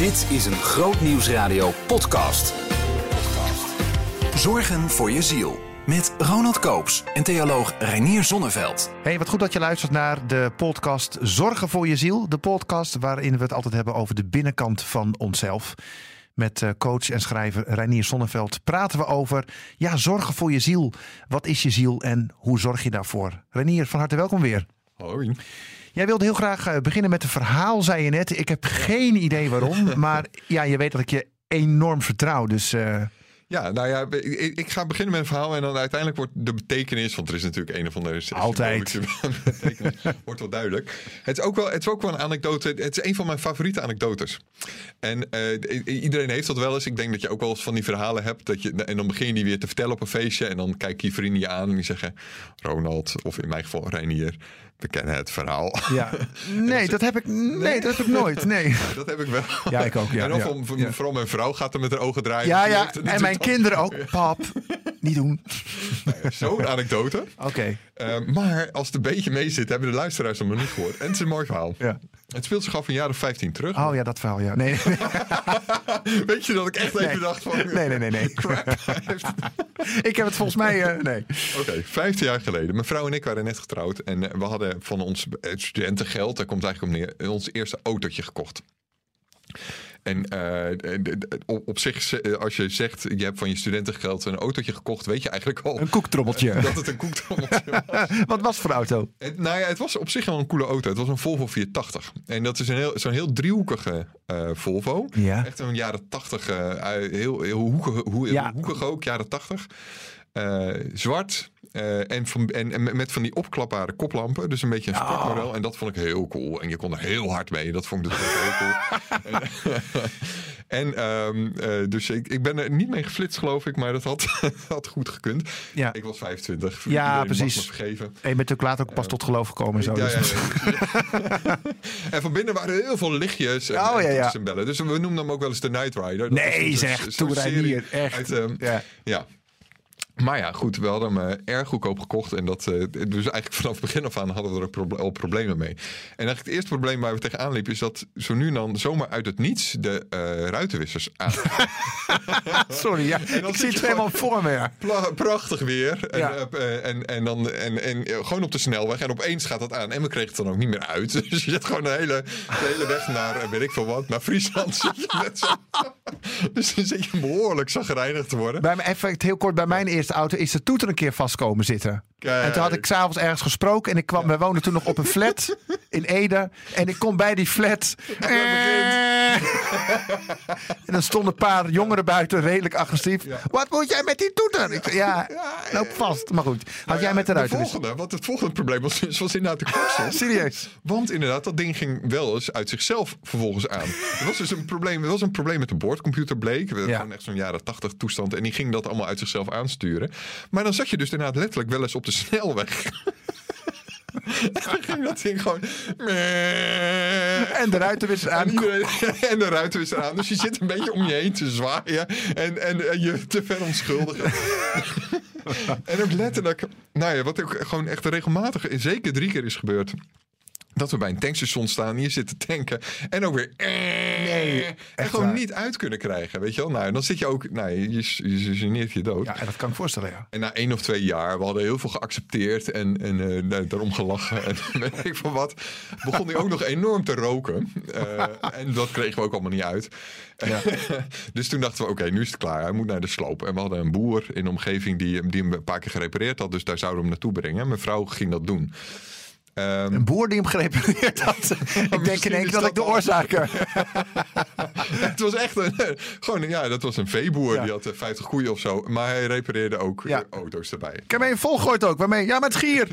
Dit is een Groot Nieuwsradio podcast. Zorgen voor je ziel. Met Ronald Koops en theoloog Reinier Zonneveld. Hey, wat goed dat je luistert naar de podcast Zorgen voor je ziel. De podcast waarin we het altijd hebben over de binnenkant van onszelf. Met eh, coach en schrijver Reinier Zonneveld praten we over ja, zorgen voor je ziel. Wat is je ziel en hoe zorg je daarvoor? Reinier, van harte welkom weer. Hoi. Jij wilde heel graag eh, beginnen met een verhaal, zei je net. Ik heb geen idee waarom, maar ja, je weet dat ik je enorm vertrouw. Dus uh... Ja, nou ja, ik, ik, ga beginnen met een verhaal en dan uiteindelijk wordt de betekenis, want er is natuurlijk een of andere altijd betekenis, wordt wel duidelijk. Het is ook wel, het is ook wel een anekdote. Het is een van mijn favoriete anekdotes. En uh, iedereen heeft dat wel eens. Ik denk dat je ook wel eens van die verhalen hebt dat je en dan begin je die weer te vertellen op een feestje en dan kijken je vrienden je aan en die zeggen Ronald of in mijn geval Reinier we kennen het verhaal. Ja. Nee, dat heb ik, nee, dat heb ik nooit. Nee. dat heb ik wel. Ja, ik ook. Ja, en of ja. vooral mijn vrouw gaat er met haar ogen draaien. Ja, ja. En mijn kinderen ook. Pap, niet doen. Zo'n anekdote. Oké. Uh, maar als het een beetje mee zit, hebben de luisteraars hem nog niet gehoord. En het is een mooi verhaal. Ja. Het speelt zich af een jaar of 15 terug. Oh ja, dat verhaal, ja. Nee. Weet je dat ik echt even dacht van... Nee, nee, nee, nee. ik heb het volgens mij... Uh, nee. Oké, okay, 15 jaar geleden. Mijn vrouw en ik waren net getrouwd. En we hadden van ons studentengeld, daar komt het eigenlijk op neer, ons eerste autootje gekocht. En uh, op, zich, als je zegt, je hebt van je studentengeld een autootje gekocht, weet je eigenlijk al. Een koektrommeltje. dat het een koektrommeltje was. Wat was het voor auto? Het, nou ja, het was op zich wel een coole auto. Het was een Volvo 480. En dat is een heel, zo'n heel driehoekige uh, Volvo. Ja. Echt een jaren 80, uh, heel, heel hoekig, hoe, ja. hoekig ook, jaren 80. zwart. Uh, en, van, en, en, met van die opklapbare koplampen. Dus een beetje een sportmodel. Oh. En dat vond ik heel cool. En je kon er heel hard mee. Dat vond ik dus heel cool. en um, uh, dus ik, ik ben er niet mee geflitst, geloof ik. Maar dat had, had goed gekund. Ja. Ik was 25. Ja, precies. Me vergeven. En je bent natuurlijk later ook pas tot geloof gekomen. Zo, ja, dus. ja, en van binnen waren er heel veel lichtjes. En, oh, ja, ja. en bellen. Dus we noemden hem ook wel eens de Night Rider. Dat nee, zeg. Toen hier. Echt. Uit, um, ja. ja. Maar ja, goed, we hadden hem uh, erg goedkoop gekocht. En dat, uh, dus eigenlijk vanaf het begin af aan hadden we er proble al problemen mee. En eigenlijk het eerste probleem waar we tegenaan liepen... is dat zo nu en dan zomaar uit het niets de uh, ruitenwissers aan. Sorry, ja. En ik zie het helemaal voor me. Ja. Prachtig weer. En, ja. en, en, dan, en, en gewoon op de snelweg. En opeens gaat dat aan. En we kregen het dan ook niet meer uit. Dus je zet gewoon de hele, de hele weg naar, weet ik veel wat, naar Friesland. dus dan zit je behoorlijk zagrijnig te worden. Bij mijn, even heel kort, bij mijn eerste auto is de toeter een keer vastkomen zitten. Kijk. En toen had ik s'avonds ergens gesproken en ik kwam, we woonden toen nog op een flat in Ede. En ik kom bij die flat. en dan stonden een paar jongeren buiten, redelijk agressief. Ja. Wat moet jij met die toeter? Ik ja, loop vast. Maar goed, had nou jij met de ruiten? volgende, want het volgende probleem was, was inderdaad de kosten. Serieus? Want inderdaad, dat ding ging wel eens uit zichzelf vervolgens aan. Er was dus een probleem, er was een probleem met de boordcomputer bleek. We ja. echt zo'n jaren tachtig toestand. En die ging dat allemaal uit zichzelf aansturen. Maar dan zat je dus inderdaad letterlijk wel eens op de snelweg. en dan ging dat ding gewoon. En de ruitenwisser aan. En, iedereen, en de ruitenwisser aan. Dus je zit een beetje om je heen te zwaaien. En, en, en je te ver onschuldigen. en ook letterlijk. Nou ja, wat ook gewoon echt regelmatig. Zeker drie keer is gebeurd dat we bij een tankstation staan, hier zitten tanken en ook weer nee, en gewoon waar. niet uit kunnen krijgen, weet je wel? Nou, dan zit je ook, nou, je, je, je geneert je dood. Ja, en dat kan ik voorstellen, ja. En na één of twee jaar, we hadden heel veel geaccepteerd en, en uh, daarom gelachen en weet ik van wat, begon hij ook nog enorm te roken. Uh, en dat kregen we ook allemaal niet uit. Ja. dus toen dachten we, oké, okay, nu is het klaar. Hij moet naar de sloop. En we hadden een boer in de omgeving die, die hem een paar keer gerepareerd had, dus daar zouden we hem naartoe brengen. Mijn vrouw ging dat doen. Um, een boer die hem gerepareerd had. ik denk in één keer dat, dat ik de oorzaak. het was echt een. Gewoon, ja, dat was een veeboer. Ja. Die had 50 koeien of zo. Maar hij repareerde ook ja. auto's erbij. Ik heb een volgooid ook. Waarmee? Ja, met gier.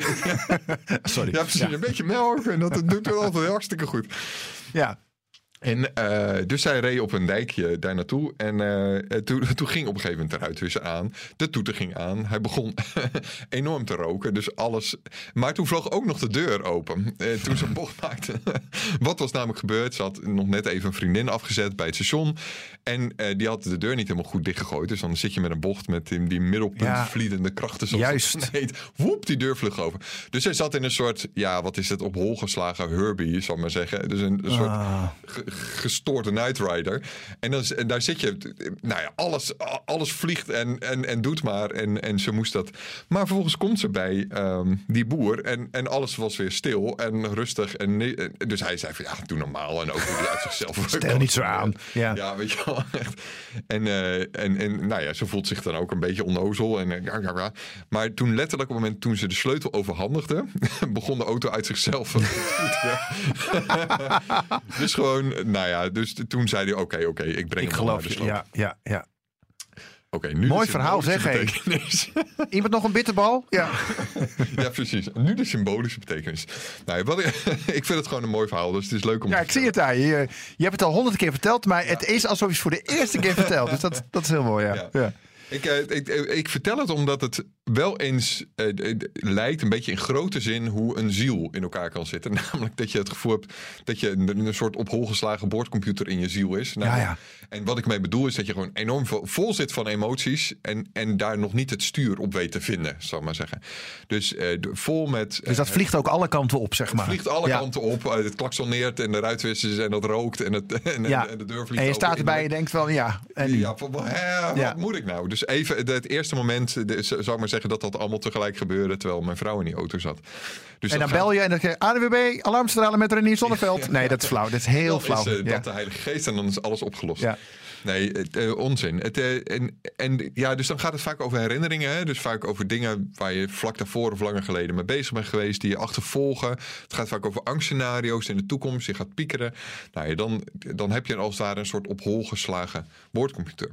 Sorry. Ja, precies. Een beetje melk. En dat doet wel altijd hartstikke goed. Ja. En uh, dus zij reed op een dijkje daar naartoe. En uh, toen, toen ging op een gegeven moment de ruitwisser aan. De toeter ging aan. Hij begon enorm te roken. Dus alles. Maar toen vloog ook nog de deur open. Uh, toen ze een bocht maakte. Wat was namelijk gebeurd? Ze had nog net even een vriendin afgezet bij het station. En die had de deur niet helemaal goed dichtgegooid. Dus dan zit je met een bocht met die, die middelpuntvliedende ja, krachten. Zoals juist. heet. Woep, die deur vlug over. Dus zij zat in een soort. Ja, wat is het? Op hol geslagen Herbie, zal ik maar zeggen. Dus een, een soort. Ah gestoorde Night Rider. En, dan, en daar zit je, nou ja, alles, alles vliegt en, en, en doet maar. En, en ze moest dat. Maar vervolgens komt ze bij ehm, die boer en, en alles was weer stil en rustig. En, ne- dus hij zei van ja, doe normaal. En ook weer uit zichzelf. Stel niet zo aan. Ja. Ja, weet je wel. Echt. En, eh, en, en nou ja, ze voelt zich dan ook een beetje onnozel. En, eh, ja, ja, ja. Maar toen letterlijk op het moment toen ze de sleutel overhandigde, begon de auto uit zichzelf dus gewoon, nou ja, dus toen zei hij oké, oké, ik breng Ik hem wel naar geloof de je. sloop. Ja, ja, ja. Oké, nu Mooi de verhaal, zeg, hé. betekenis. Iemand nog een bitterbal? Ja. ja, precies. Nu de symbolische betekenis. Nou, wat, ik vind het gewoon een mooi verhaal, dus het is leuk om Ja, ik zie het daar. Je, je hebt het al honderd keer verteld, maar het is alsof je het voor de eerste keer vertelt. Dus dat, dat is heel mooi, ja. Ja. ja. Ik, eh, ik, ik vertel het omdat het wel eens eh, eh, lijkt, een beetje in grote zin, hoe een ziel in elkaar kan zitten. Namelijk dat je het gevoel hebt dat je een, een soort op hol geslagen boordcomputer in je ziel is. Namelijk- ja. En wat ik mee bedoel is dat je gewoon enorm vol, vol zit van emoties en, en daar nog niet het stuur op weet te vinden, zal ik maar zeggen. Dus eh, vol met... Dus dat vliegt ook alle kanten op, zeg maar. Het vliegt alle Ja. kanten op. eh, Het klaksoneert en de ruitwissers en dat rookt en, het, en, Ja. en de deur vliegt En je open. staat erbij en je denkt van, ja. En Ja, van, hè, wat moet ik nou? Dus even het eerste moment, de, zou ik maar zeggen dat dat allemaal tegelijk gebeurde terwijl mijn vrouw in die auto zat. Dus en dan gaat- bel je en dan zeg je ANWB, alarmstralen met Renier Zonneveld. Nee, dat is flauw. Dat is heel flauw. is eh, dat de Heilige Geest en dan is alles opgelost. Ja. Nee, eh, onzin. Het, eh, en, en ja, dus dan gaat het vaak over herinneringen. Hè? Dus vaak over dingen waar je vlak daarvoor of langer geleden mee bezig bent geweest, die je achtervolgen. Het gaat vaak over angstscenario's in de toekomst. Je gaat piekeren. Nou dan, dan heb je als ware een soort op hol geslagen woordcomputer.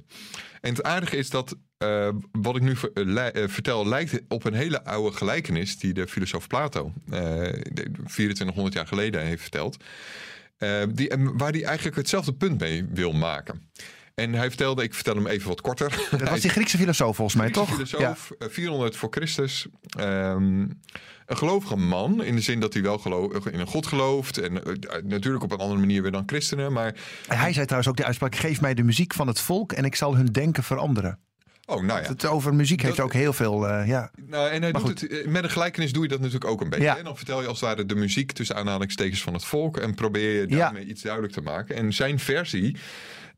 En het aardige is dat eh, wat ik nu vertel lijkt op een hele oude gelijkenis die de filosoof Plato de- 2400 jaar geleden heeft verteld. Eh, die, waar hij eigenlijk hetzelfde punt mee wil maken. En hij vertelde, ik vertel hem even wat korter. Dat was die Griekse filosoof volgens mij, toch? Griekse filosoof, eh, 400 voor Christus. Ehm, een gelovige man, in de zin dat hij wel geloof, in een God gelooft. En eh, natuurlijk op een andere manier weer dan christenen. Maar, En hij zei trouwens ook de uitspraak: geef mij de muziek van het volk en ik zal hun denken veranderen. Oh, nou ja. Het over muziek heeft ook heel veel. eh, ja. Nou, en hij Maar doet het, eh, met een gelijkenis doe je dat natuurlijk ook een beetje. Ja. En dan vertel je als het ware de muziek tussen aanhalingstekens van het volk. En probeer je Ja. daarmee iets duidelijk te maken. En zijn versie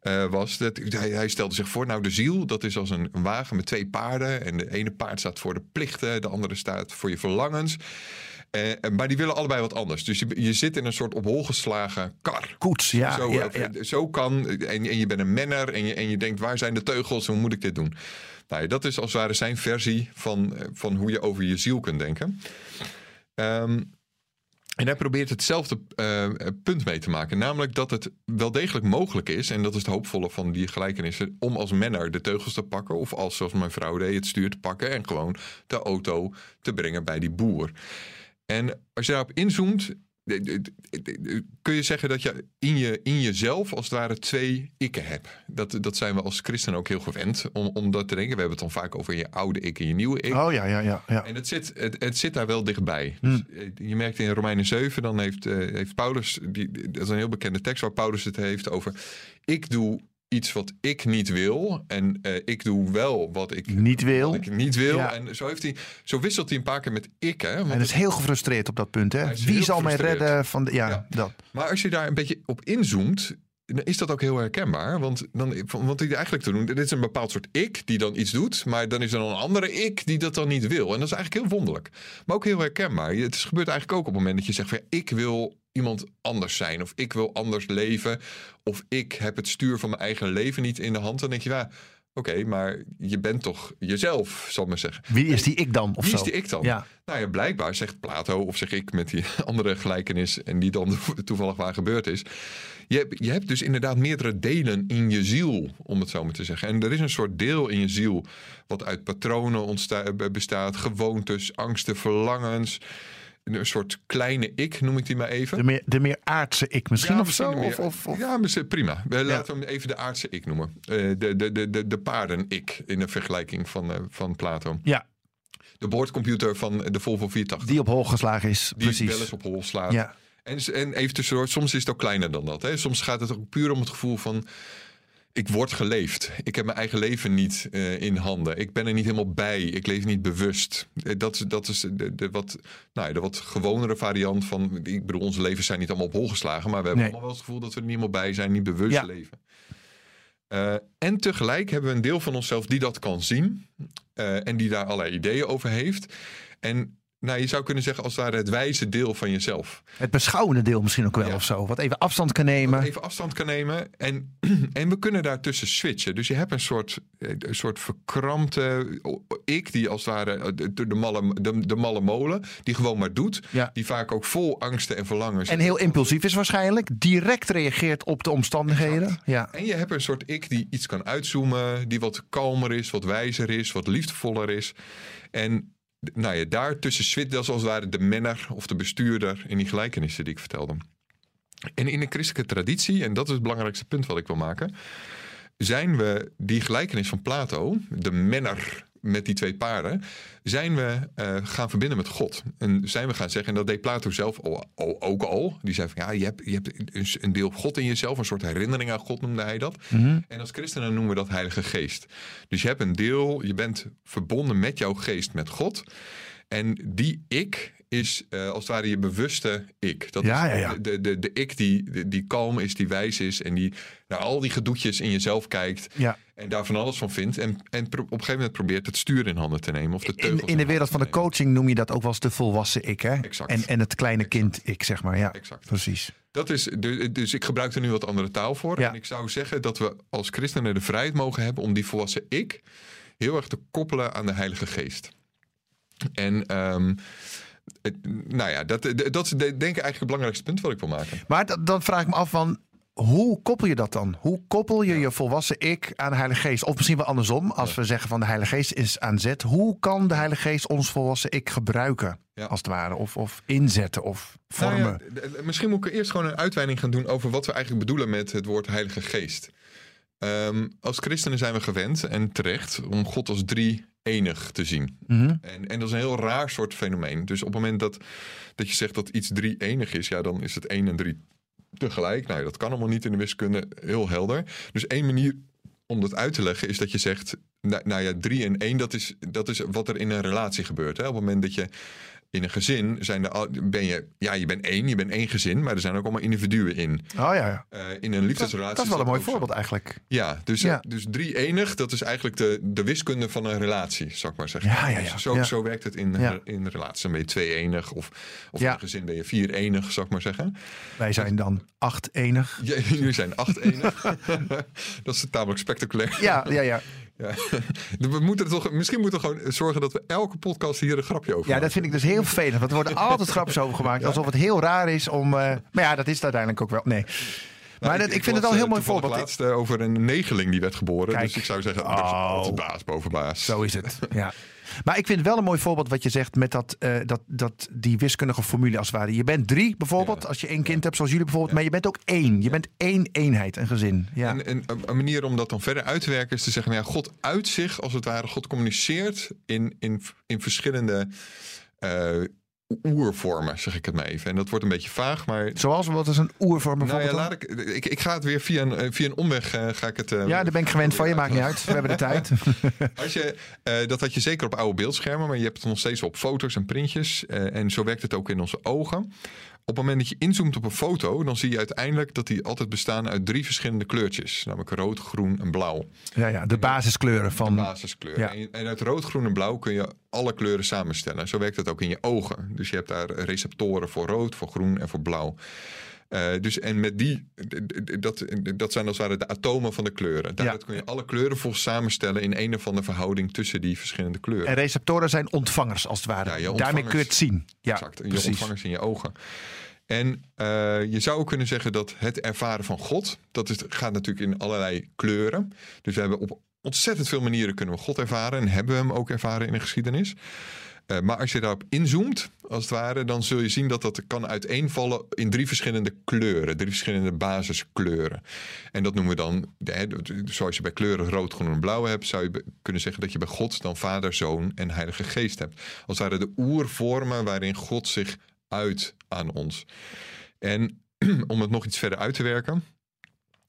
eh, was dat hij, hij stelde zich voor, nou de ziel dat is als een wagen met twee paarden. En de ene paard staat voor de plichten, de andere staat voor je verlangens. Eh, maar die willen allebei wat anders. Dus je, je zit in een soort op hol geslagen kar. Koets, ja. zo, ja, eh, ja. zo kan, en, en je bent een menner en je, en je denkt, waar zijn de teugels, hoe moet ik dit doen? Nou, ja, dat is als het ware zijn versie van, eh, van hoe je over je ziel kunt denken. Ehm, en hij probeert hetzelfde punt mee te maken. Namelijk dat het wel degelijk mogelijk is, en dat is het hoopvolle van die gelijkenissen, om als menner de teugels te pakken. Of als, zoals mijn vrouw deed, het stuur te pakken en gewoon de auto te brengen bij die boer. En als je daarop inzoomt, kun je zeggen dat je in, je in jezelf als het ware twee ikken hebt. Dat, dat zijn we als christenen ook heel gewend om, om dat te denken. We hebben het dan vaak over je oude ik en je nieuwe ik. Oh ja, ja, ja. ja. En het zit, het, het zit daar wel dichtbij. Hmm. Dus, eh, je merkt in Romeinen 7, dan heeft, eh, heeft Paulus, die, dat is een heel bekende tekst waar Paulus het heeft over. Ik doe iets wat ik niet wil. En eh, ik doe wel wat ik Niet wil. Ik niet wil. Ja. En zo, heeft hij, zo wisselt hij een paar keer met ik. Hè? Want En is heel gefrustreerd op dat punt. Hè? Wie zal mij redden van de. Ja, Ja. dat. Maar als je daar een beetje op inzoomt, is dat ook heel herkenbaar. Want, dan, wat hij eigenlijk te doen, dit is een bepaald soort ik die dan iets doet, maar dan is er een andere ik die dat dan niet wil. En dat is eigenlijk heel wonderlijk. Maar ook heel herkenbaar. Het gebeurt eigenlijk ook op het moment dat je zegt van ik wil iemand anders zijn, of ik wil anders leven, of ik heb het stuur van mijn eigen leven niet in de hand. Dan denk je ja, oké, maar je bent toch jezelf, zal ik maar zeggen. Wie is die ik dan? Of Wie zo? is die ik dan? Ja. Nou ja, blijkbaar zegt Plato, of zeg ik met die andere gelijkenis, en die dan toevallig waar gebeurd is. Je hebt, je hebt dus inderdaad meerdere delen in je ziel, om het zo maar te zeggen. En er is een soort deel in je ziel wat uit patronen bestaat, gewoontes, angsten, verlangens. Een soort kleine ik, noem ik die maar even. De meer, de meer aardse ik misschien Ja, of zo? Of, meer- of, of- Ja, misschien- prima. We Laten we hem even de aardse ik noemen. Eh, de, de, de, de, de paarden-ik in de vergelijking van, eh, van Plato. ja, De boordcomputer van de Volvo 480. die op hol geslagen is. Die precies. wel eens op hol slaat. Ja. En, en even tussendoor, soms is het ook kleiner dan dat. Hè? Soms gaat het ook puur om het gevoel van... ik word geleefd. Ik heb mijn eigen leven niet uh, in handen. Ik ben er niet helemaal bij. Ik leef niet bewust. Uh, dat, is, dat is de, de, wat, nou, de wat gewonere variant van. Ik bedoel, onze levens zijn niet allemaal op hol geslagen. Maar we hebben nee. allemaal wel het gevoel dat we er niet helemaal bij zijn, niet bewust ja. leven. Uh, en tegelijk hebben we een deel van onszelf die dat kan zien. en die daar allerlei ideeën over heeft. En nou, je zou kunnen zeggen als het ware het wijze deel van jezelf. Het beschouwende deel misschien ook wel ja. of zo. Wat even afstand kan nemen. Wat even afstand kan nemen. En, en we kunnen daartussen switchen. Dus je hebt een soort, een soort verkrampte ik die als het ware de, de, malle, de, de malle molen. Die gewoon maar doet. Ja. Die vaak ook vol angsten en verlangens. En heel impulsief is waarschijnlijk. Direct reageert op de omstandigheden. Ja. En je hebt een soort ik die iets kan uitzoomen. Die wat kalmer is, wat wijzer is, wat liefdevoller is. En nou ja, daar tussen zit als het ware de menner of de bestuurder in die gelijkenissen die ik vertelde. En in de christelijke traditie, en dat is het belangrijkste punt wat ik wil maken, zijn we die gelijkenis van Plato, de menner met die twee paarden, zijn we uh, gaan verbinden met God. En zijn we gaan zeggen, en dat deed Plato zelf al, al, ook al. Die zei van ja, je hebt, je hebt een deel God in jezelf, een soort herinnering aan God noemde hij dat. Mm -hmm. En als christenen noemen we dat Heilige Geest. Dus je hebt een deel, je bent verbonden met jouw geest met God. En die ik is uh, als het ware je bewuste ik. Dat ja, is ja, ja. De, de, de ik die, die, kalm is, die wijs is en die naar al die gedoetjes in jezelf kijkt. Ja. En daar van alles van vindt. En, en op een gegeven moment probeert het stuur in handen te nemen. Of de in, in de wereld van de coaching noem je dat ook wel eens de volwassen ik. Hè? Exact. En, en het kleine Exact. kind ik, zeg maar. Ja, Exact. precies. Dat is, dus ik gebruik er nu wat andere taal voor. Ja. En ik zou zeggen dat we als christenen de vrijheid mogen hebben om die volwassen ik heel erg te koppelen aan de Heilige Geest. En um, nou ja, dat, dat is denk ik eigenlijk het belangrijkste punt wat ik wil maken. Maar dan vraag ik me af van, hoe koppel je dat dan? Hoe koppel je ja. je volwassen ik aan de Heilige Geest? Of misschien wel andersom, als ja. we zeggen van de Heilige Geest is aan zet. Hoe kan de Heilige Geest ons volwassen ik gebruiken, ja. als het ware? Of, of inzetten of vormen? Nou misschien moet ik eerst gewoon een uitweiding gaan doen over wat we eigenlijk bedoelen met het woord Heilige Geest. Um, als christenen zijn we gewend, en terecht, om God als drie enig te zien. Mm -hmm. en, en dat is een heel raar soort fenomeen. Dus op het moment dat, dat je zegt dat iets drie enig is, ja, dan is het één en drie tegelijk. Nou, dat kan allemaal niet in de wiskunde, heel helder. Dus één manier om dat uit te leggen is dat je zegt, nou, nou ja, drie en één, dat is, dat is wat er in een relatie gebeurt. Hè? Op het moment dat je in een gezin zijn er, ben je, ja, je bent één, je bent één gezin, maar er zijn ook allemaal individuen in. Oh ja, ja. Uh, in een liefdesrelatie. Dat, dat is wel een mooi voorbeeld zo. eigenlijk. Ja, dus, ja. dus drie enig, dat is eigenlijk de, de wiskunde van een relatie, zou ik maar zeggen. Ja, ja, ja. Dus zo, zo werkt het in, ja. in relaties. Dan ben je twee enig of, of Ja. in een gezin ben je vier enig, zou ik maar zeggen. Wij zijn dan acht enig. Jullie zijn acht enig. dat is tamelijk spectaculair. Ja, ja, ja. Ja. We moeten toch, misschien moeten we gewoon zorgen dat we elke podcast hier een grapje over Ja, maken. dat vind ik dus heel vervelend. Want er worden altijd grapjes over gemaakt. Ja. Alsof het heel raar is om... uh, maar ja, dat is het uiteindelijk ook wel. Nee. Nou, maar dat, ik, vind het al een heel mooi voorbeeld. laatst uh, over een negeling die werd geboren. Kijk. Dus ik zou zeggen, Oh. oh. baas boven baas. Zo is het, ja. Maar ik vind wel een mooi voorbeeld wat je zegt met dat, uh, dat, dat die wiskundige formule als het ware. Je bent drie bijvoorbeeld, Ja. als je één kind hebt zoals jullie bijvoorbeeld. Maar je bent ook één. Je bent één eenheid, een gezin. Ja. En, en een manier om dat dan verder uit te werken is te zeggen, nou ja, God uit zich als het ware, God communiceert in, in, in verschillende uh, oervormen, zeg ik het maar even. En dat wordt een beetje vaag, maar... Zoals, wat is een oervorm Nou ja, laat ik, ik, ik ga het weer via een, eh, via een omweg, uh, ga ik het... Uh, ja, daar ben ik gewend van, je maakt niet uit. We hebben de tijd. Als je, uh, dat had je zeker op oude beeldschermen, maar je hebt het nog steeds op foto's en printjes. En zo werkt het ook in onze ogen. Op het moment dat je inzoomt op een foto, dan zie je uiteindelijk dat die altijd bestaan uit drie verschillende kleurtjes. Namelijk rood, groen en blauw. Ja, ja de basiskleuren van. De basiskleuren. Ja. En, en uit rood, groen en blauw kun je alle kleuren samenstellen. Zo werkt het ook in je ogen. Dus je hebt daar receptoren voor rood, voor groen en voor blauw. Uh, dus en met die, dat, dat zijn als het ware de atomen van de kleuren. Daaruit ja. kun je alle kleuren volgens samenstellen in een of andere verhouding tussen die verschillende kleuren. En receptoren zijn ontvangers als het ware. Ja, Daarmee kun je het zien. Ja, exact. Je ontvangers in je ogen. En uh, je zou ook kunnen zeggen dat het ervaren van God, dat is, gaat natuurlijk in allerlei kleuren. Dus we hebben op ontzettend veel manieren kunnen we God ervaren en hebben we hem ook ervaren in de geschiedenis. Uh, maar als je daarop inzoomt, als het ware, dan zul je zien dat dat kan uiteenvallen in drie verschillende kleuren, drie verschillende basiskleuren. En dat noemen we dan, zoals je bij kleuren rood, groen en blauw hebt, zou je kunnen zeggen dat je bij God dan Vader, Zoon en Heilige Geest hebt. Als het ware de oervormen waarin God zich uit aan ons. En om het nog iets verder uit te werken.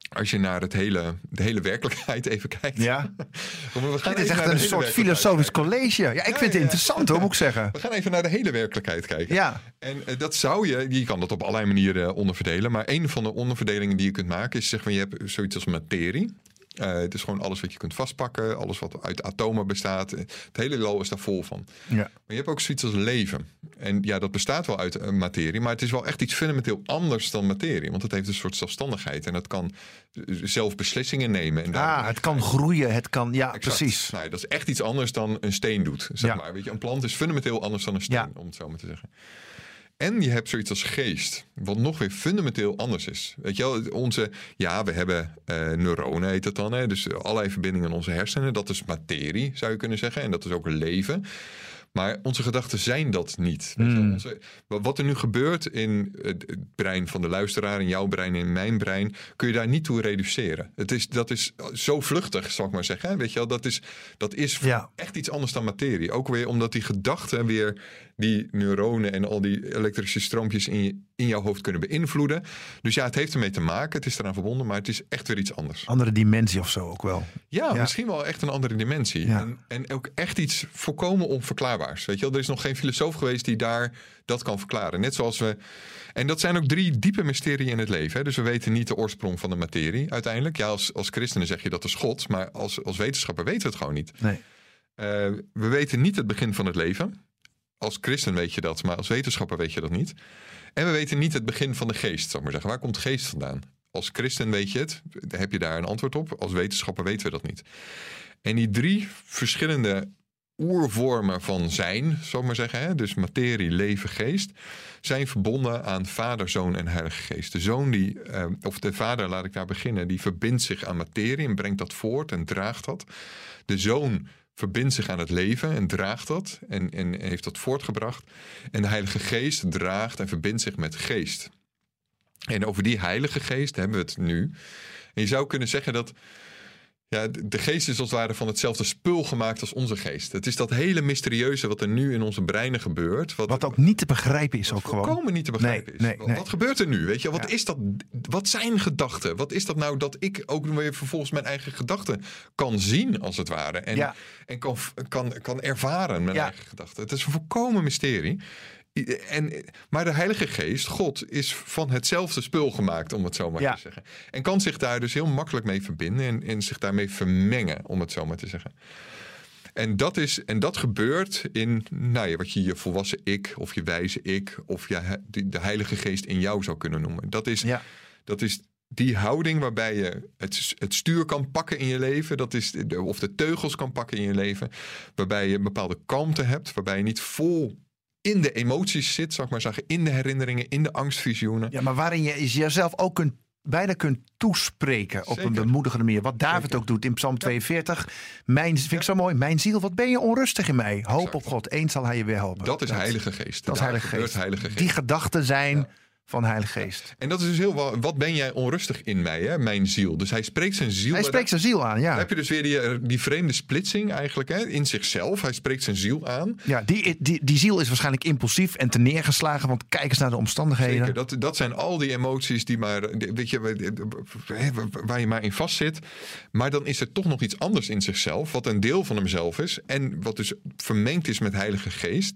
Als je naar het hele, de hele werkelijkheid even kijkt. Ja. We gaan Dit is echt een soort filosofisch college. Ja, ik vind het ja. interessant hoor, moet ik zeggen. We gaan even naar de hele werkelijkheid kijken. Ja. En eh, dat zou je, je kan dat op allerlei manieren onderverdelen. Maar een van de onderverdelingen die je kunt maken is zeg maar, je hebt zoiets als materie. Eh, het is gewoon alles wat je kunt vastpakken, alles wat uit atomen bestaat. Het hele heelal is daar vol van. Ja. Maar je hebt ook zoiets als leven. En ja, dat bestaat wel uit eh, materie, maar het is wel echt iets fundamenteel anders dan materie. Want het heeft een soort zelfstandigheid en het kan eh, zelf beslissingen nemen. En Ah, het kan groeien, het kan... Ja, Exact. precies. Nou, dat is echt iets anders dan een steen doet. Zeg Ja. maar. Weet je, een plant is fundamenteel anders dan een steen, Ja. om het zo maar te zeggen. En je hebt zoiets als geest, wat nog weer fundamenteel anders is. Weet je wel, onze, ja, we hebben eh, neuronen, heet dat dan. Hè? Dus allerlei verbindingen in onze hersenen. Dat is materie, zou je kunnen zeggen. En dat is ook leven. Maar onze gedachten zijn dat niet. Weet je wel. Hmm. Onze- wat er nu gebeurt in het brein van de luisteraar, in jouw brein, in mijn brein, kun je daar niet toe reduceren. Het is, dat is zo vluchtig, zal ik maar zeggen. Weet je wel, dat is, dat is Ja. echt iets anders dan materie. Ook weer omdat die gedachten weer die neuronen en al die elektrische stroompjes in, je, in jouw hoofd kunnen beïnvloeden. Dus ja, het heeft ermee te maken. Het is eraan verbonden, maar het is echt weer iets anders. Andere dimensie of zo ook wel. Ja, Ja. misschien wel echt een andere dimensie. Ja. En, en ook echt iets volkomen onverklaarbaars. Weet je wel, er is nog geen filosoof geweest die daar dat kan verklaren. Net zoals we. En dat zijn ook drie diepe mysterieën in het leven. Hè? Dus we weten niet de oorsprong van de materie uiteindelijk. Ja, als, als christenen zeg je dat is God, maar als, als wetenschapper weten we het gewoon niet. Nee. Eh, we weten niet het begin van het leven. Als christen weet je dat, maar als wetenschapper weet je dat niet. En we weten niet het begin van de geest, zou ik maar zeggen. Waar komt geest vandaan? Als christen weet je het, heb je daar een antwoord op. Als wetenschapper weten we dat niet. En die drie verschillende oervormen van zijn, zou ik maar zeggen, hè? dus materie, leven, geest, zijn verbonden aan Vader, Zoon en Heilige Geest. De zoon die, eh, of de vader, laat ik daar beginnen, die verbindt zich aan materie en brengt dat voort en draagt dat. De zoon verbindt zich aan het leven en draagt dat en, en heeft dat voortgebracht. En de Heilige Geest draagt en verbindt zich met geest. En over die Heilige Geest hebben we het nu. En je zou kunnen zeggen dat ja, de geest is als het ware van hetzelfde spul gemaakt als onze geest. Het is dat hele mysterieuze wat er nu in onze breinen gebeurt. Wat, Wat ook niet te begrijpen is ook gewoon. volkomen niet te begrijpen Nee, is. nee, nee. Wat gebeurt er nu? Weet je, wat Ja. is dat? Wat zijn gedachten? Wat is dat nou dat ik ook weer vervolgens mijn eigen gedachten kan zien, als het ware? En, Ja. en kan, kan, kan ervaren mijn Ja. eigen gedachten. Het is een volkomen mysterie. En, maar de Heilige Geest, God, is van hetzelfde spul gemaakt, om het zo maar Ja. te zeggen. En kan zich daar dus heel makkelijk mee verbinden en, en zich daarmee vermengen, om het zo maar te zeggen. En dat, is, en dat gebeurt in nou ja, wat je je volwassen ik, of je wijze ik, of je, de Heilige Geest in jou zou kunnen noemen. Dat is, Ja. dat is die houding waarbij je het, het stuur kan pakken in je leven, dat is of de teugels kan pakken in je leven, waarbij je een bepaalde kalmte hebt, waarbij je niet vol in de emoties zit, zou ik maar zeggen, in de herinneringen, in de angstvisioenen. Ja, maar waarin je jezelf ook kunt, bijna kunt toespreken op Zeker. een bemoedigende manier. Wat David Zeker. ook doet in Psalm 42. Mijn, vind ik zo mooi. Mijn ziel, wat ben je onrustig in mij? Hoop Exact. op God. Eens zal hij je weer helpen. Dat is Heilige Geest. Dat is Heilige Geest. Heilige Geest. Die gedachten zijn van Heilige Geest. En dat is dus heel wel, wat ben jij onrustig in mij, hè? mijn ziel. Dus hij spreekt zijn ziel. Hij spreekt zijn ziel aan, Dan ja. heb je dus weer die, eh, die vreemde splitsing eigenlijk hè? in zichzelf. Hij spreekt zijn ziel aan. ja die, die, die ziel is waarschijnlijk impulsief en te neergeslagen. Want kijk eens naar de omstandigheden. Zeker, dat, dat zijn al die emoties die maar, die- weet je, waar- waar je maar in vastzit. Maar dan is er toch nog iets anders in zichzelf, wat een deel van hemzelf is. En wat dus vermengd is met Heilige Geest.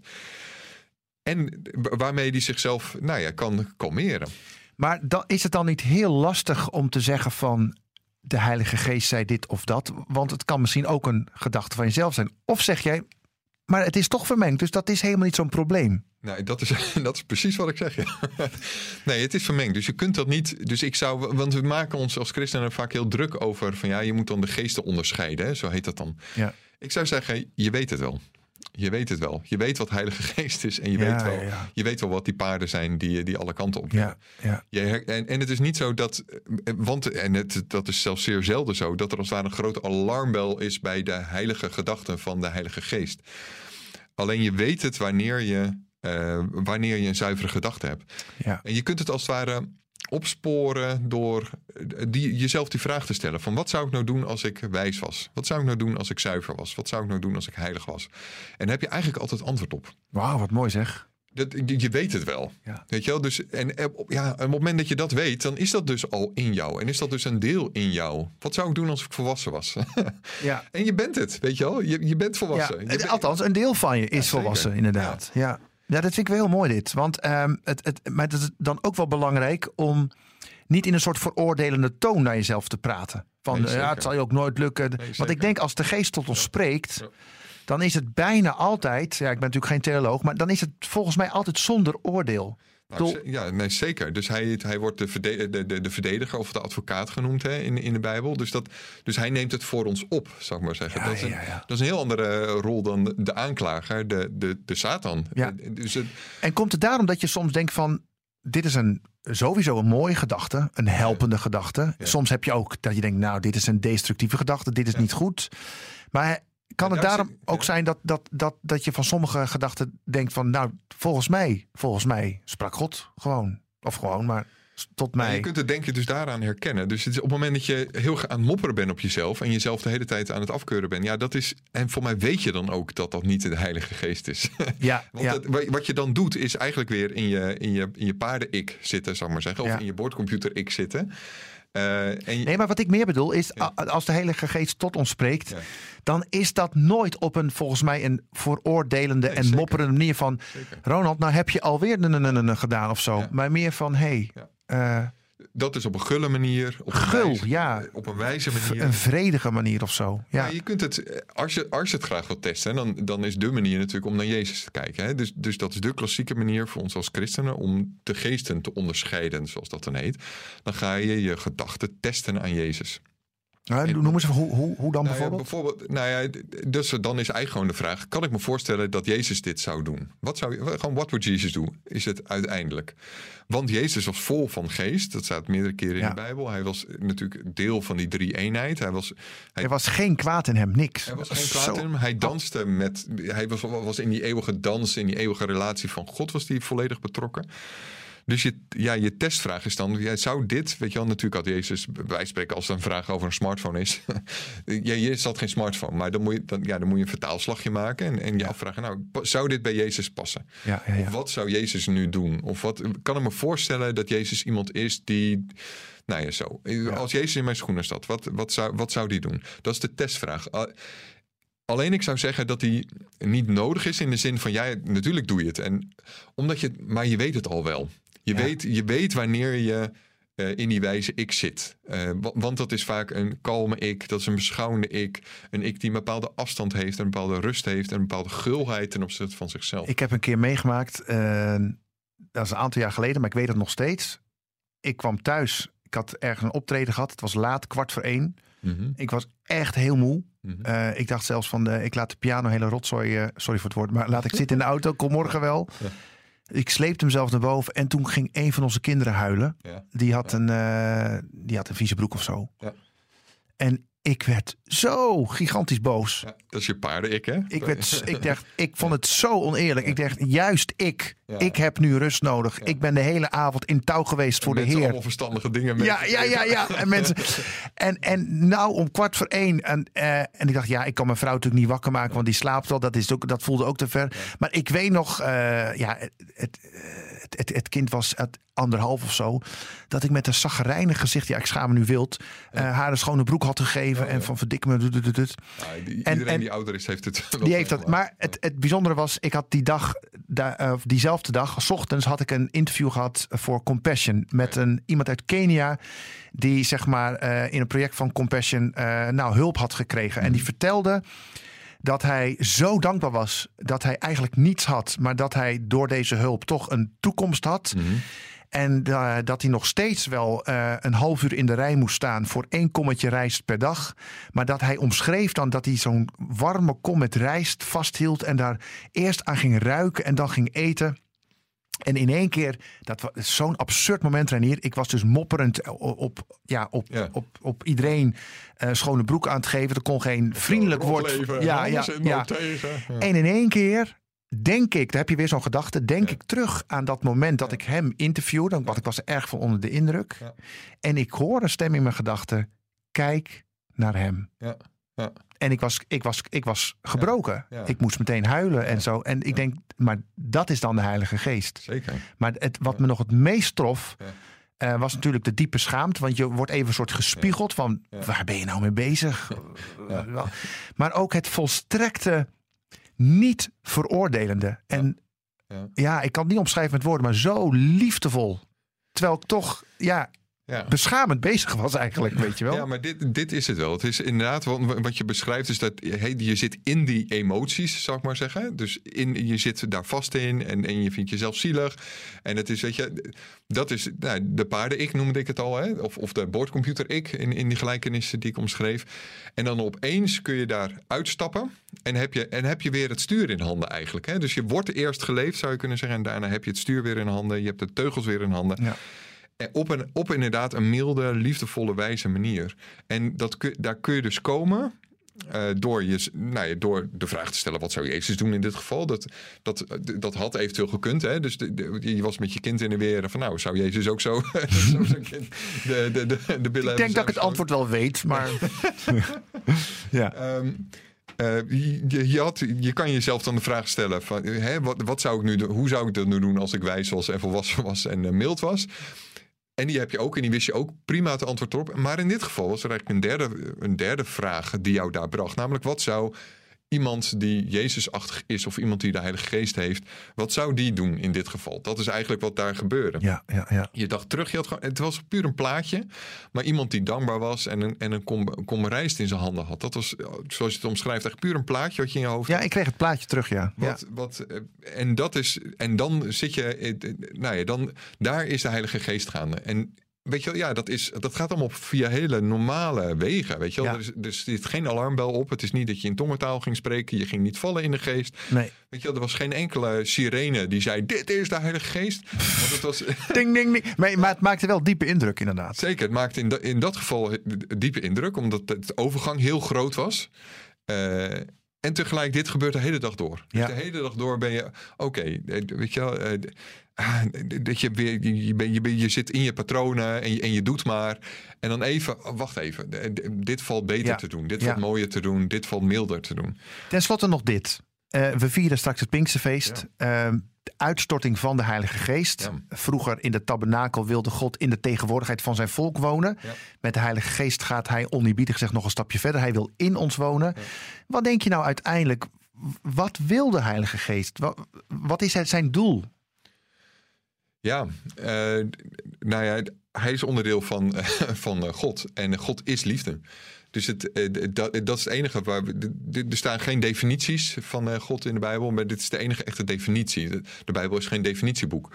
En waarmee die zichzelf, nou ja, kan kalmeren. Maar dan, is het dan niet heel lastig om te zeggen van... de Heilige Geest zei dit of dat? Want het kan misschien ook een gedachte van jezelf zijn. Of zeg jij, maar het is toch vermengd. Dus dat is helemaal niet zo'n probleem. Nou, dat is, dat is precies wat ik zeg. Ja. Nee, het is vermengd. Dus je kunt dat niet. Dus ik zou. Want we maken ons als christenen vaak heel druk over. van ja, je moet dan de geesten onderscheiden. Hè? Zo heet dat dan. Ja. Ik zou zeggen, je weet het wel. Je weet het wel. Je weet wat Heilige Geest is. En je, Ja, weet, wel, ja, je weet wel wat die paarden zijn die, die alle kanten op Ja, ja. je her- en, en het is niet zo dat, eh, want en het, dat is zelfs zeer zelden zo, dat er als het ware een grote alarmbel is bij de heilige gedachten van de Heilige Geest. Alleen je weet het wanneer je, eh, wanneer je een zuivere gedachte hebt. ja. En je kunt het als het ware opsporen door eh, die, jezelf die vraag te stellen: van wat zou ik nou doen als ik wijs was? Wat zou ik nou doen als ik zuiver was? Wat zou ik nou doen als ik heilig was? En daar heb je eigenlijk altijd antwoord op. Wauw, wat mooi zeg. Dat, je, je weet het wel. Ja. Weet je wel? Dus, en eh, op, ja, op het moment dat je dat weet, dan is dat dus al in jou. En is dat dus een deel in jou. Wat zou ik doen als ik volwassen was? Ja. en je bent het, weet je wel? Je, je bent Ja, volwassen. Je bent- althans, een deel van je is Ja, volwassen, inderdaad. Ja. Ja. dat vind ik wel heel mooi dit. Want ehm, het, het, maar het is dan ook wel belangrijk om niet in een soort veroordelende toon naar jezelf te praten. Van Nee, eh, ja, het zal je ook nooit lukken. Want ik denk als de geest tot ons spreekt, Ja. dan is het bijna altijd, ja, ik ben natuurlijk geen theoloog, maar dan is het volgens mij altijd zonder oordeel. Nou, ja, nee, zeker. Dus hij, hij wordt de, verde- de, de, de verdediger of de advocaat genoemd hè, in, in de Bijbel. Dus, dat, dus hij neemt het voor ons op, zou ik maar zeggen. Ja, dat, is een, ja, ja. dat is een heel andere rol dan de, aanklager, de, de, de Satan. Ja. Dus het, En komt het daarom dat je soms denkt van, dit is een sowieso een mooie gedachte, een helpende gedachte. Soms heb je ook dat je denkt, nou, dit is een destructieve gedachte, dit is niet goed. Maar kan het daar daarom ook zijn dat, dat, dat, dat je van sommige gedachten denkt van, nou, volgens mij, volgens mij sprak God gewoon. Of gewoon, maar tot mij. je kunt het denken dus daaraan herkennen. Dus het is op het moment dat je heel aan het mopperen bent op jezelf... en jezelf de hele tijd aan het afkeuren bent... ja, dat is... en voor mij weet je dan ook dat dat niet de Heilige Geest is. Ja, Want ja. het- wa- wat je dan doet is eigenlijk weer in je, in je, in je paarden-ik zitten, zou ik maar zeggen. Of Ja. in je boordcomputer-ik zitten. Eh, en je- Nee, maar wat ik meer bedoel is, Ja. als de Heilige Geest tot ons spreekt, Ja. dan is dat nooit op een, volgens mij, een veroordelende Nee, en zeker. mopperende manier van, Zeker. Ronald, nou heb je alweer een, gedaan of zo. Ja. Maar meer van, hé, hey, Dat is op een gulle manier. Op een Gul, wijze, ja. Op een wijze manier. een vredige manier of zo. Ja, Ja, je kunt het, als je, als je het graag wilt testen, dan, dan is de manier natuurlijk om naar Jezus te kijken. Hè? Dus, dus dat is de klassieke manier voor ons als christenen om de geesten te onderscheiden, zoals dat dan heet. Dan ga je je gedachten testen aan Jezus. Nou, noem eens hoe, hoe, hoe dan Nou ja, bijvoorbeeld? bijvoorbeeld nou ja, dus dan is eigenlijk gewoon de vraag: kan ik me voorstellen dat Jezus dit zou doen? Wat zou je, gewoon wat would Jesus doen? Is het uiteindelijk? Want Jezus was vol van geest. Dat staat meerdere keren in Ja. de Bijbel. Hij was natuurlijk deel van die drie eenheid. Hij was, hij, Er was geen kwaad in hem, niks. hij was geen kwaad zo- in hem. Hij danste met. Hij was, was in die eeuwige dans, in die eeuwige relatie van God, was hij volledig betrokken. Dus je, ja, je testvraag is dan, ja, zou dit, weet je wel, natuurlijk had Jezus, van spreken, als het een vraag over een smartphone is. ja, Jezus had geen smartphone, maar dan moet je, dan, ja, dan moet je een vertaalslagje maken en, en je afvragen, nou, zou dit bij Jezus passen? Ja, ja, ja. Of wat zou Jezus nu doen? Of wat, kan ik me voorstellen dat Jezus iemand is die, nou ja, zo. Als Jezus in mijn schoenen staat, wat, wat, zou, wat zou die doen? Dat is de testvraag. Al- Alleen ik zou zeggen dat die niet nodig is in de zin van, ja, natuurlijk doe je het. En, omdat je, maar je weet het al wel. Je, Ja. weet, je weet wanneer je eh, in die wijze ik zit. Eh, wa- want dat is vaak een kalme ik, dat is een beschouwende ik. Een ik die een bepaalde afstand heeft, een bepaalde rust heeft... en een bepaalde gulheid ten opzichte van zichzelf. Ik heb een keer meegemaakt, eh, dat is een aantal jaar geleden, maar ik weet het nog steeds. Ik kwam thuis, ik had ergens een optreden gehad. Het was laat, kwart voor één. Mhm, Ik was echt heel moe. mhm. Ik dacht zelfs van, de, ik laat de piano hele rotzooi, sorry voor het woord, maar laat ik zitten in de auto, kom morgen wel. Ja. Ik sleepte hem zelf naar boven en toen ging een van onze kinderen huilen. Ja. Die had, een, eh, die had een vieze broek of zo. Ja. En ik werd zo gigantisch boos. Ja, dat is je paarden-ik, hè? Ik, werd, ik, dacht, ik vond het zo oneerlijk. Ik dacht, juist ik. Ja. Ik heb nu rust nodig. Ik ben de hele avond in touw geweest voor de Heer. allemaal verstandige dingen mee. Ja, ja, ja, ja. En, mensen, en, en nou om kwart voor één. En, eh, en ik dacht, ja, ik kan mijn vrouw natuurlijk niet wakker maken, want die slaapt al. Dat, is ook, dat voelde ook te ver. Maar ik weet nog, eh, ja, het, het, het, kind was het anderhalf of zo. Dat ik met een zaggerijnig gezicht, ja, ik schaam me nu wild, eh, haar een schone broek had gegeven. En van verdik me. iedereen en- die ouder is, heeft het Die heeft dat. Maar het, het bijzondere was, ik had die dag, da- eh, diezelfde dag, s ochtends had ik een interview gehad voor Compassion met een, iemand uit Kenia. Die zeg maar eh, in een project van Compassion eh, nou hulp had gekregen. En die vertelde dat hij zo dankbaar was dat hij eigenlijk niets had, maar dat hij door deze hulp toch een toekomst had. Mhm. En eh, dat hij nog steeds wel eh, een half uur in de rij moest staan voor één kommetje rijst per dag. Maar dat hij omschreef dan dat hij zo'n warme kom met rijst vasthield. En daar eerst aan ging ruiken en dan ging eten. En in één keer, dat was zo'n absurd moment, Renier. Ik was dus mopperend op, op, ja, op, Ja. op, op iedereen eh, schone broek aan het geven. Er kon geen vriendelijk woord. Ja, ja, ja. Ja. En in één keer denk ik, daar heb je weer zo'n gedachte, denk ik terug aan dat moment dat ik hem interviewde. Want ik was er erg van onder de indruk. Ja. En ik hoor een stem in mijn gedachten, kijk naar hem. Ja. Ja. En ik was, ik was, ik was gebroken. Ik moest meteen huilen en zo. En ik denk, maar dat is dan de Heilige Geest. Zeker. Maar het, wat me nog het meest trof, eh, was natuurlijk de diepe schaamte. Want je wordt even een soort gespiegeld van, waar ben je nou mee bezig? Maar ook het volstrekte niet veroordelende. En Ja. ja, ik kan het niet omschrijven met woorden, maar zo liefdevol. Terwijl ik toch, ja, Ja. beschamend bezig was eigenlijk, weet je wel. Ja, maar dit, dit is het wel. Het is inderdaad wat, wat je beschrijft, is dat hey, je zit in die emoties, zou ik maar zeggen. Dus in, je zit daar vast in en, en je vindt jezelf zielig. En het is, weet je, dat is nou, de paarden-ik noemde ik het al, hè? Of, of de boordcomputer-ik in, in die gelijkenissen die ik omschreef. En dan opeens kun je daar uitstappen en heb je, en heb je weer het stuur in handen eigenlijk. Hè? Dus je wordt eerst geleefd, zou je kunnen zeggen, en daarna heb je het stuur weer in handen, je hebt de teugels weer in handen. Ja. En Op, een, op inderdaad een milde, liefdevolle, wijze manier. En dat daar kun je dus komen eh, door, je, nou ja, door de vraag te stellen: wat zou Jezus doen in dit geval? Dat, dat, dat had eventueel gekund. Hè? Dus de, de- je was met je kind in de weer van: nou, zou Jezus ook zo, zo zijn kind de, de, de, de billen ik denk dat ik het antwoord wel weet, maar ja. Ehm, eh, je, je, had, je kan jezelf dan de vraag stellen: van, eh, hè, wat, wat zou ik nu, doen- hoe zou ik dat nu doen als ik wijs was en volwassen was en eh, mild was? En die heb je ook en die wist je ook prima het antwoord op. Maar in dit geval was er eigenlijk een derde, een derde vraag die jou daar bracht. Namelijk, wat zou iemand die Jezusachtig is of iemand die de Heilige Geest heeft, wat zou die doen in dit geval? Dat is eigenlijk wat daar gebeurde. Ja, ja, ja. Je dacht terug, je had gewoon, het was puur een plaatje. Maar iemand die dankbaar was en een, en een kom, kom rijst in zijn handen had. Dat was, zoals je het omschrijft, echt puur een plaatje wat je in je hoofd Ja, had. ik kreeg het plaatje terug, ja. ja. Wat, wat, eh, en dat is, en dan zit je, eh, eh, nou ja, dan, daar is de Heilige Geest gaande. En weet je wel, ja, dat, is, dat gaat allemaal via hele normale wegen. Weet je wel, Ja. er, is, er zit geen alarmbel op. Het is niet dat je in tongentaal ging spreken. Je ging niet vallen in de geest. Nee. Weet je wel, er was geen enkele sirene die zei: Dit is de Heilige Geest. Want het was. Ding, ding, ding. Maar, maar het maakte wel diepe indruk, inderdaad. Zeker, het maakte in, da- in dat geval diepe indruk, omdat de overgang heel groot was. Eh, en tegelijk, dit gebeurt de hele dag door. Dus Ja. de hele dag door ben je, oké, eh, weet je wel, eh, ah, dat je weer, je, je, ben- je, ben- je zit in je patronen en je, en je doet maar. En dan even, oh, wacht even, dit valt beter Ja. te doen, dit Ja. valt mooier te doen, dit valt milder te doen. Ten slotte nog dit. Eh, we vieren straks het Pinksterfeest. Ehm, de uitstorting van de Heilige Geest. Ja. Vroeger in de tabernakel wilde God in de tegenwoordigheid van zijn volk wonen. Ja. Met de Heilige Geest gaat hij oneerbiedig gezegd nog een stapje verder. Hij wil in ons wonen. Wat denk je nou uiteindelijk? Wat wil de Heilige Geest? Wat, wat is zijn doel? Ja, eh, nou ja, hij is onderdeel van, van eh, God. En God is liefde. Dus het, eh, dat, dat is het enige waar we. Er staan geen definities van eh, God in de Bijbel, maar dit is de enige echte definitie. De, Bijbel is geen definitieboek.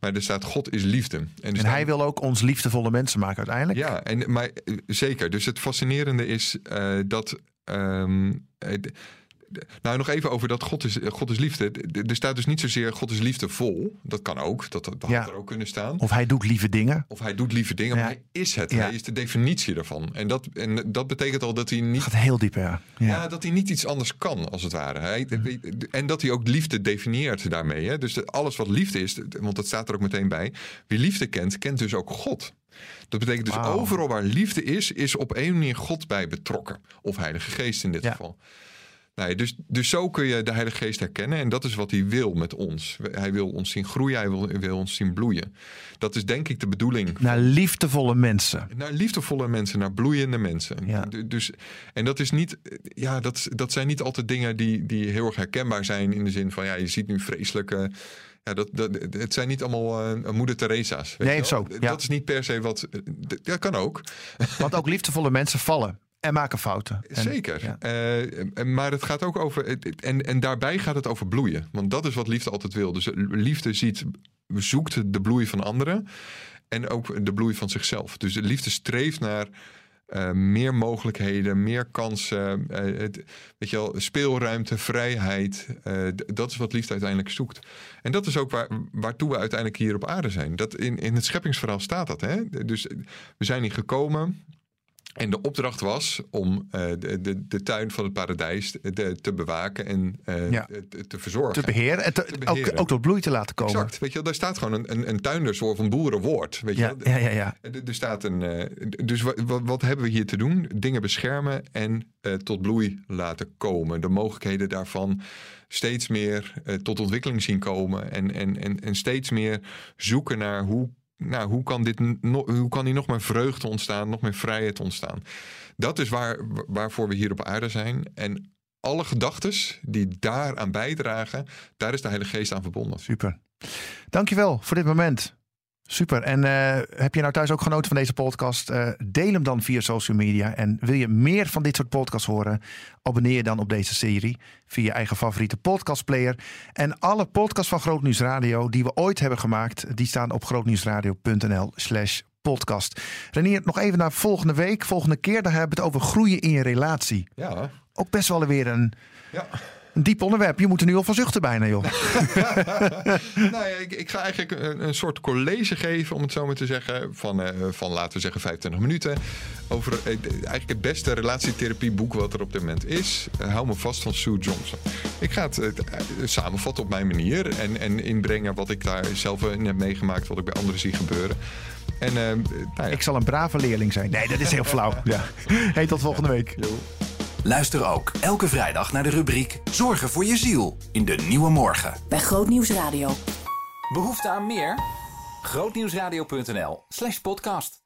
Maar er staat: God is liefde. En, hij wil ook ons liefdevolle mensen maken uiteindelijk. Ja, en, maar eh, zeker. Dus het fascinerende is eh, dat. ehm, eh, nou, nog even over dat God is, God is liefde. Er staat dus niet zozeer God is liefdevol. Dat kan ook. Dat, dat Ja. had er ook kunnen staan. Of hij doet lieve dingen. Of hij doet lieve dingen, Ja. maar hij is het. Ja. Hij is de definitie daarvan. En dat, en dat betekent al dat hij niet. gaat heel diep, ja. Ja. ja. dat hij niet iets anders kan, als het ware. Hij, en dat hij ook liefde definieert daarmee. Hè? Dus alles wat liefde is, want dat staat er ook meteen bij. Wie liefde kent, kent dus ook God. Dat betekent dus overal waar liefde is, is op een manier God bij betrokken. Of Heilige Geest in dit Ja. geval. Dus, dus zo kun je de Heilige Geest herkennen. En dat is wat hij wil met ons. Hij wil ons zien groeien, hij wil, wil ons zien bloeien. Dat is denk ik de bedoeling Naar liefdevolle mensen. naar liefdevolle mensen, naar bloeiende mensen. Ja. Dus, en dat is niet, ja, dat, dat zijn niet altijd dingen die, die heel erg herkenbaar zijn in de zin van, ja, je ziet nu vreselijke. Ja, dat, dat, het zijn niet allemaal eh, moeder Theresa's. weet Nee, zo, ja. Dat is niet per se wat. Dat kan ook. Want ook liefdevolle mensen vallen en maken fouten. En- Zeker. ja. Eh, maar het gaat ook over. En, en daarbij gaat het over bloeien. Want dat is wat liefde altijd wil. Dus liefde ziet, zoekt de bloei van anderen. En ook de bloei van zichzelf. Dus de liefde streeft naar. eh, meer mogelijkheden, meer kansen, eh, het, weet je wel, speelruimte, vrijheid. dat is wat liefde uiteindelijk zoekt. En dat is ook waar, waartoe we uiteindelijk hier op aarde zijn. Dat in, in het scheppingsverhaal staat dat. Hè? Dus we zijn hier gekomen En de opdracht was om uh, de, de, de, tuin van het paradijs te, te bewaken en uh, ja. te, te, verzorgen. Te beheren en te, te beheren. Ook, ook, tot bloei te laten komen. Exact. Weet je, daar staat gewoon een, een, een tuindersoort van boerenwoord. Weet ja, je? Ja, ja, ja. Er staat een, uh, dus wat, wat, wat, hebben we hier te doen? Dingen beschermen en tot bloei laten komen. De mogelijkheden daarvan steeds meer tot ontwikkeling zien komen. En, en, en, en steeds meer zoeken naar hoe nou, hoe kan, dit hoe kan hier nog meer vreugde ontstaan, nog meer vrijheid ontstaan? Dat is waar, waarvoor we hier op aarde zijn. En alle gedachten die daaraan bijdragen, daar is de Heilige Geest aan verbonden. Super. Dankjewel voor dit moment. Super. En uh, heb je nou thuis ook genoten van deze podcast? Uh, deel hem dan via social media. En wil je meer van dit soort podcasts horen? Abonneer je dan op deze serie via je eigen favoriete podcastplayer. En alle podcasts van Grootnieuws Radio die we ooit hebben gemaakt, die staan op grootnieuwsradio.nl slash podcast. Renier, nog even naar volgende week. Volgende keer, daar hebben we het over groeien in je relatie. Ja. Ook best wel weer een... Ja een diep onderwerp. Je moet er nu al van zuchten bijna, joh. nou ja, ik, ik, ga eigenlijk een, een, soort college geven, om het zo maar te zeggen. Van, uh, van laten we zeggen 25 minuten. Over uh, eigenlijk het beste relatietherapieboek wat er op dit moment is. Uh, hou me vast van Sue Johnson. Ik ga het samenvatten op mijn manier. En, en inbrengen wat ik daar zelf in heb meegemaakt. Wat ik bij anderen zie gebeuren. En, nou ja. Ik zal een brave leerling zijn. Nee, dat is heel flauw. ja. Hey, tot volgende week. Jo. Luister ook elke vrijdag naar de rubriek Zorgen voor je ziel in de Nieuwe Morgen. Bij Grootnieuws Radio. Behoefte aan meer? Grootnieuwsradio.nl slash podcast.